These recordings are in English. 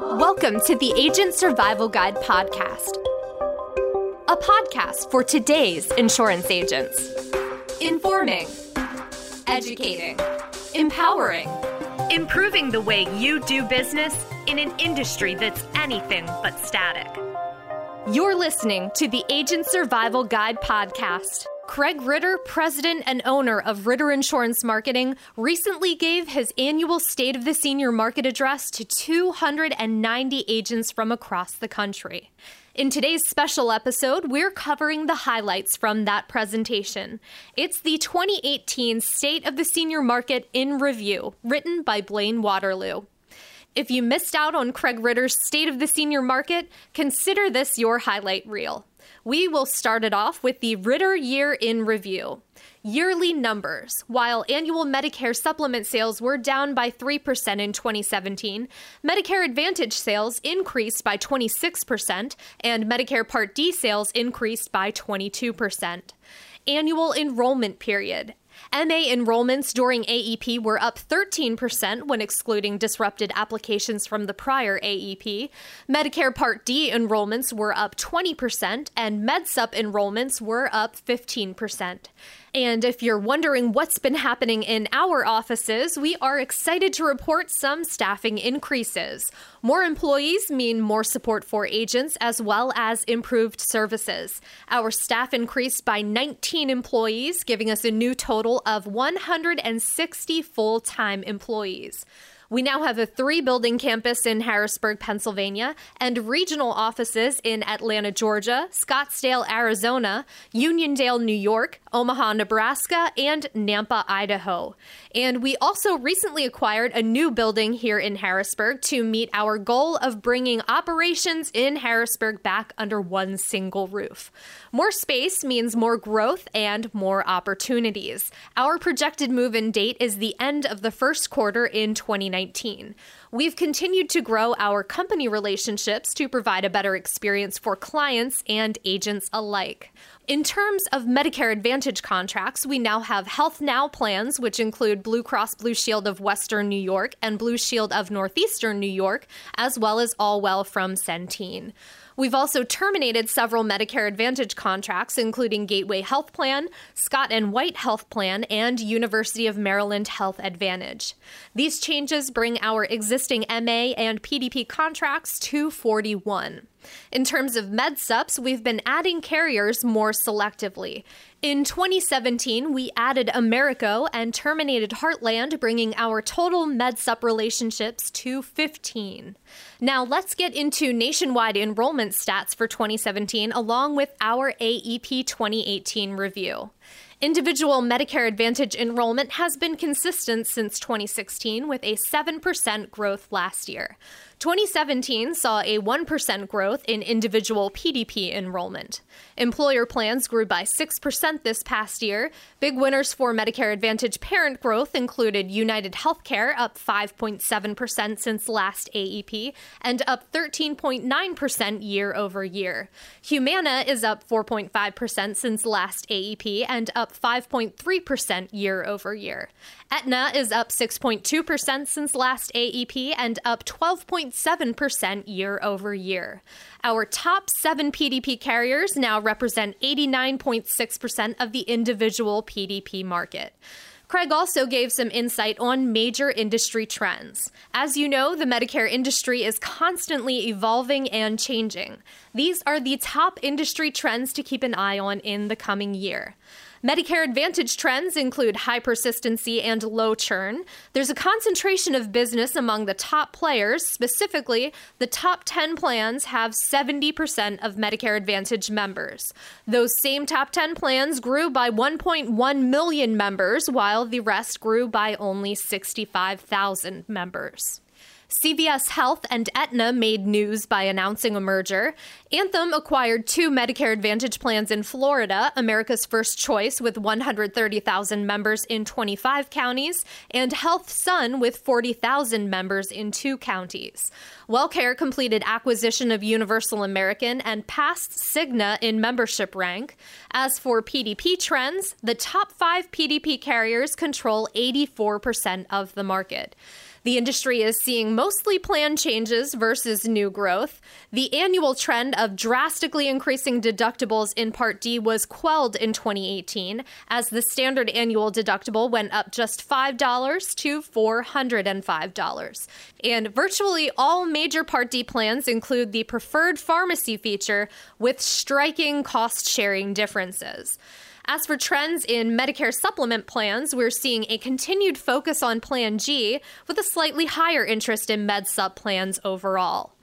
Welcome to the Agent Survival Guide podcast, a podcast for today's insurance agents. Informing, educating, empowering, improving the way you do business in an industry that's anything but static. You're listening to the Agent Survival Guide podcast. Craig Ritter, president and owner of Ritter Insurance Marketing, recently gave his annual State of the Senior Market address to 290 agents from across the country. In today's special episode, we're covering the highlights from that presentation. It's the 2018 State of the Senior Market in Review, written by Blaine Waterloo. If you missed out on Craig Ritter's State of the Senior Market, consider this your highlight reel. We will start it off with the Ritter Year in Review. Yearly numbers. While annual Medicare supplement sales were down by 3% in 2017, Medicare Advantage sales increased by 26%, and Medicare Part D sales increased by 22%. Annual enrollment period. MA enrollments during AEP were up 13% when excluding disrupted applications from the prior AEP. Medicare Part D enrollments were up 20%, and MedSup enrollments were up 15%. And if you're wondering what's been happening in our offices, we are excited to report some staffing increases. More employees mean more support for agents as well as improved services. Our staff increased by 19 employees, giving us a new total of 160 full time employees. We now have a three building campus in Harrisburg, Pennsylvania, and regional offices in Atlanta, Georgia, Scottsdale, Arizona, Uniondale, New York, Omaha, Nebraska, and Nampa, Idaho. And we also recently acquired a new building here in Harrisburg to meet our goal of bringing operations in Harrisburg back under one single roof. More space means more growth and more opportunities. Our projected move in date is the end of the first quarter in 2019. We've continued to grow our company relationships to provide a better experience for clients and agents alike. In terms of Medicare Advantage contracts, we now have HealthNow plans, which include Blue Cross Blue Shield of Western New York and Blue Shield of Northeastern New York, as well as Allwell from Centene. We've also terminated several Medicare Advantage contracts, including Gateway Health Plan, Scott and White Health Plan, and University of Maryland Health Advantage. These changes bring our existing MA and PDP contracts to 41. In terms of med subs, we've been adding carriers more selectively. In 2017, we added Americo and terminated Heartland, bringing our total MedSup relationships to 15. Now, let's get into nationwide enrollment stats for 2017 along with our AEP 2018 review. Individual Medicare Advantage enrollment has been consistent since 2016 with a 7% growth last year. 2017 saw a 1% growth in individual PDP enrollment. Employer plans grew by 6% this past year. Big winners for Medicare Advantage parent growth included United Healthcare, up 5.7% since last AEP, and up 13.9% year over year. Humana is up 4.5% since last AEP and up 5.3% year over year. Aetna is up 6.2% since last AEP and up 12.7% year over year. Our top seven PDP carriers now represent 89.6% of the individual PDP market. Craig also gave some insight on major industry trends. As you know, the Medicare industry is constantly evolving and changing. These are the top industry trends to keep an eye on in the coming year. Medicare Advantage trends include high persistency and low churn. There's a concentration of business among the top players. Specifically, the top 10 plans have 70% of Medicare Advantage members. Those same top 10 plans grew by 1.1 million members, while the rest grew by only 65,000 members. CVS Health and Aetna made news by announcing a merger. Anthem acquired two Medicare Advantage plans in Florida, America's First Choice with 130,000 members in 25 counties, and HealthSun with 40,000 members in two counties. WellCare completed acquisition of Universal American and passed Cigna in membership rank. As for PDP trends, the top five PDP carriers control 84% of the market. The industry is seeing mostly plan changes versus new growth. The annual trend of drastically increasing deductibles in Part D was quelled in 2018 as the standard annual deductible went up just $5 to $405. And virtually all major Part D plans include the preferred pharmacy feature with striking cost sharing differences. As for trends in Medicare supplement plans, we're seeing a continued focus on Plan G with a slightly higher interest in Med Sup plans overall.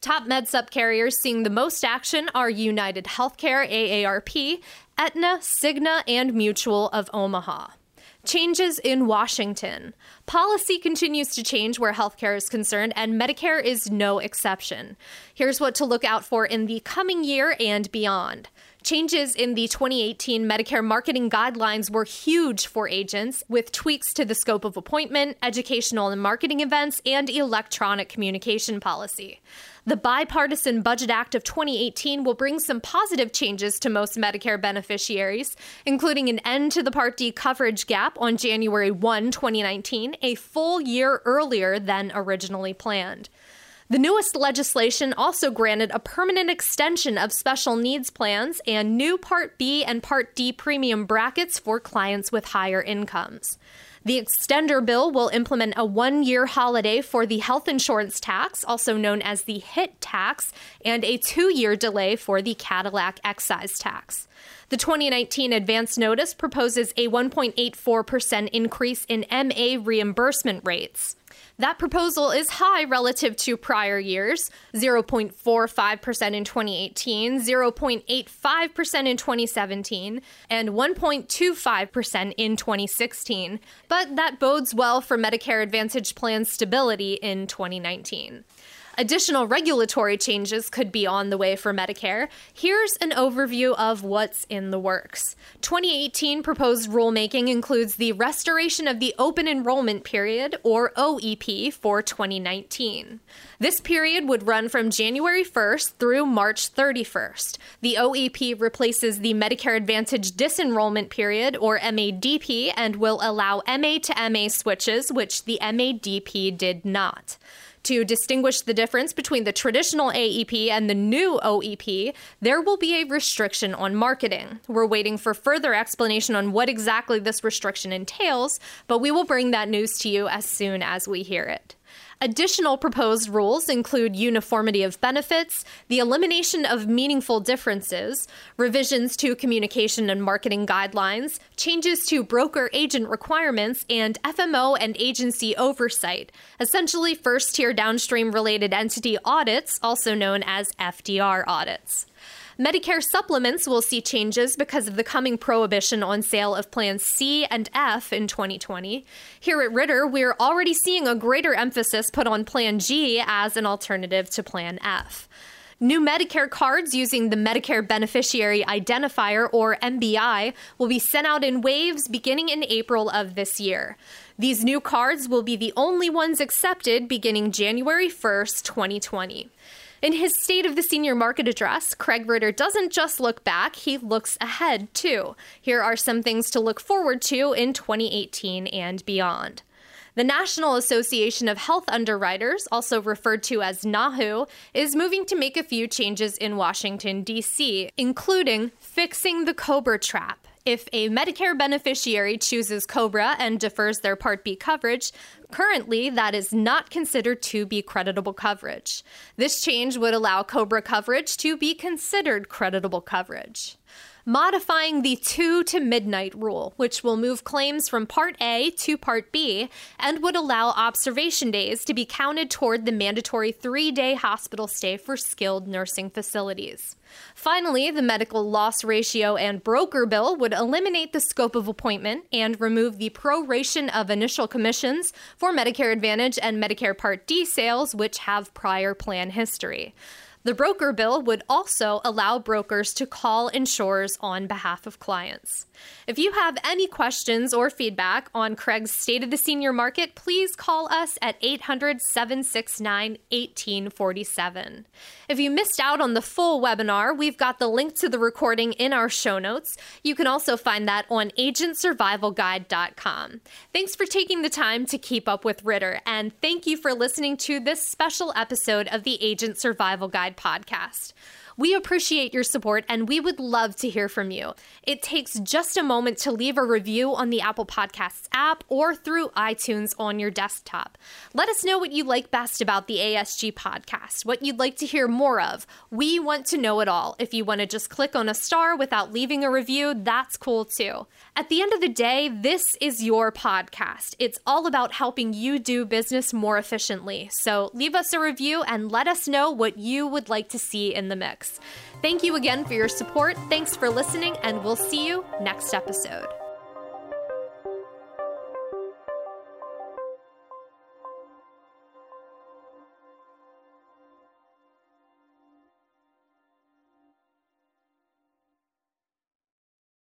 Top MedSup carriers seeing the most action are United Healthcare, AARP, Aetna, Cigna, and Mutual of Omaha. Changes in Washington. Policy continues to change where healthcare is concerned, and Medicare is no exception. Here's what to look out for in the coming year and beyond. Changes in the 2018 Medicare marketing guidelines were huge for agents, with tweaks to the scope of appointment, educational and marketing events, and electronic communication policy. The Bipartisan Budget Act of 2018 will bring some positive changes to most Medicare beneficiaries, including an end to the Part D coverage gap on January 1, 2019, a full year earlier than originally planned. The newest legislation also granted a permanent extension of special needs plans and new Part B and Part D premium brackets for clients with higher incomes. The extender bill will implement a one year holiday for the health insurance tax, also known as the HIT tax, and a two year delay for the Cadillac excise tax. The 2019 advance notice proposes a 1.84% increase in MA reimbursement rates. That proposal is high relative to prior years 0.45% in 2018, 0.85% in 2017, and 1.25% in 2016. But that bodes well for Medicare Advantage plan stability in 2019. Additional regulatory changes could be on the way for Medicare. Here's an overview of what's in the works. 2018 proposed rulemaking includes the restoration of the open enrollment period, or OEP, for 2019. This period would run from January 1st through March 31st. The OEP replaces the Medicare Advantage disenrollment period, or MADP, and will allow MA to MA switches, which the MADP did not. To distinguish the difference between the traditional AEP and the new OEP, there will be a restriction on marketing. We're waiting for further explanation on what exactly this restriction entails, but we will bring that news to you as soon as we hear it. Additional proposed rules include uniformity of benefits, the elimination of meaningful differences, revisions to communication and marketing guidelines, changes to broker agent requirements, and FMO and agency oversight, essentially first tier downstream related entity audits, also known as FDR audits. Medicare supplements will see changes because of the coming prohibition on sale of plans C and F in 2020. Here at Ritter, we're already seeing a greater emphasis put on Plan G as an alternative to Plan F. New Medicare cards using the Medicare Beneficiary Identifier, or MBI, will be sent out in waves beginning in April of this year. These new cards will be the only ones accepted beginning January 1st, 2020. In his State of the Senior Market address, Craig Ritter doesn't just look back, he looks ahead too. Here are some things to look forward to in 2018 and beyond. The National Association of Health Underwriters, also referred to as NAHU, is moving to make a few changes in Washington, D.C., including fixing the Cobra trap. If a Medicare beneficiary chooses COBRA and defers their Part B coverage, currently that is not considered to be creditable coverage. This change would allow COBRA coverage to be considered creditable coverage modifying the 2 to midnight rule, which will move claims from Part A to Part B and would allow observation days to be counted toward the mandatory three day hospital stay for skilled nursing facilities. Finally, the medical loss ratio and broker bill would eliminate the scope of appointment and remove the proration of initial commissions for Medicare Advantage and Medicare Part D sales, which have prior plan history. The broker bill would also allow brokers to call insurers on behalf of clients. If you have any questions or feedback on Craig's State of the Senior Market, please call us at 800 769 1847. If you missed out on the full webinar, we've got the link to the recording in our show notes. You can also find that on agentsurvivalguide.com. Thanks for taking the time to keep up with Ritter, and thank you for listening to this special episode of the Agent Survival Guide podcast. We appreciate your support and we would love to hear from you. It takes just a moment to leave a review on the Apple Podcasts app or through iTunes on your desktop. Let us know what you like best about the ASG podcast, what you'd like to hear more of. We want to know it all. If you want to just click on a star without leaving a review, that's cool too. At the end of the day, this is your podcast. It's all about helping you do business more efficiently. So leave us a review and let us know what you would like to see in the mix. Thank you again for your support. Thanks for listening, and we'll see you next episode.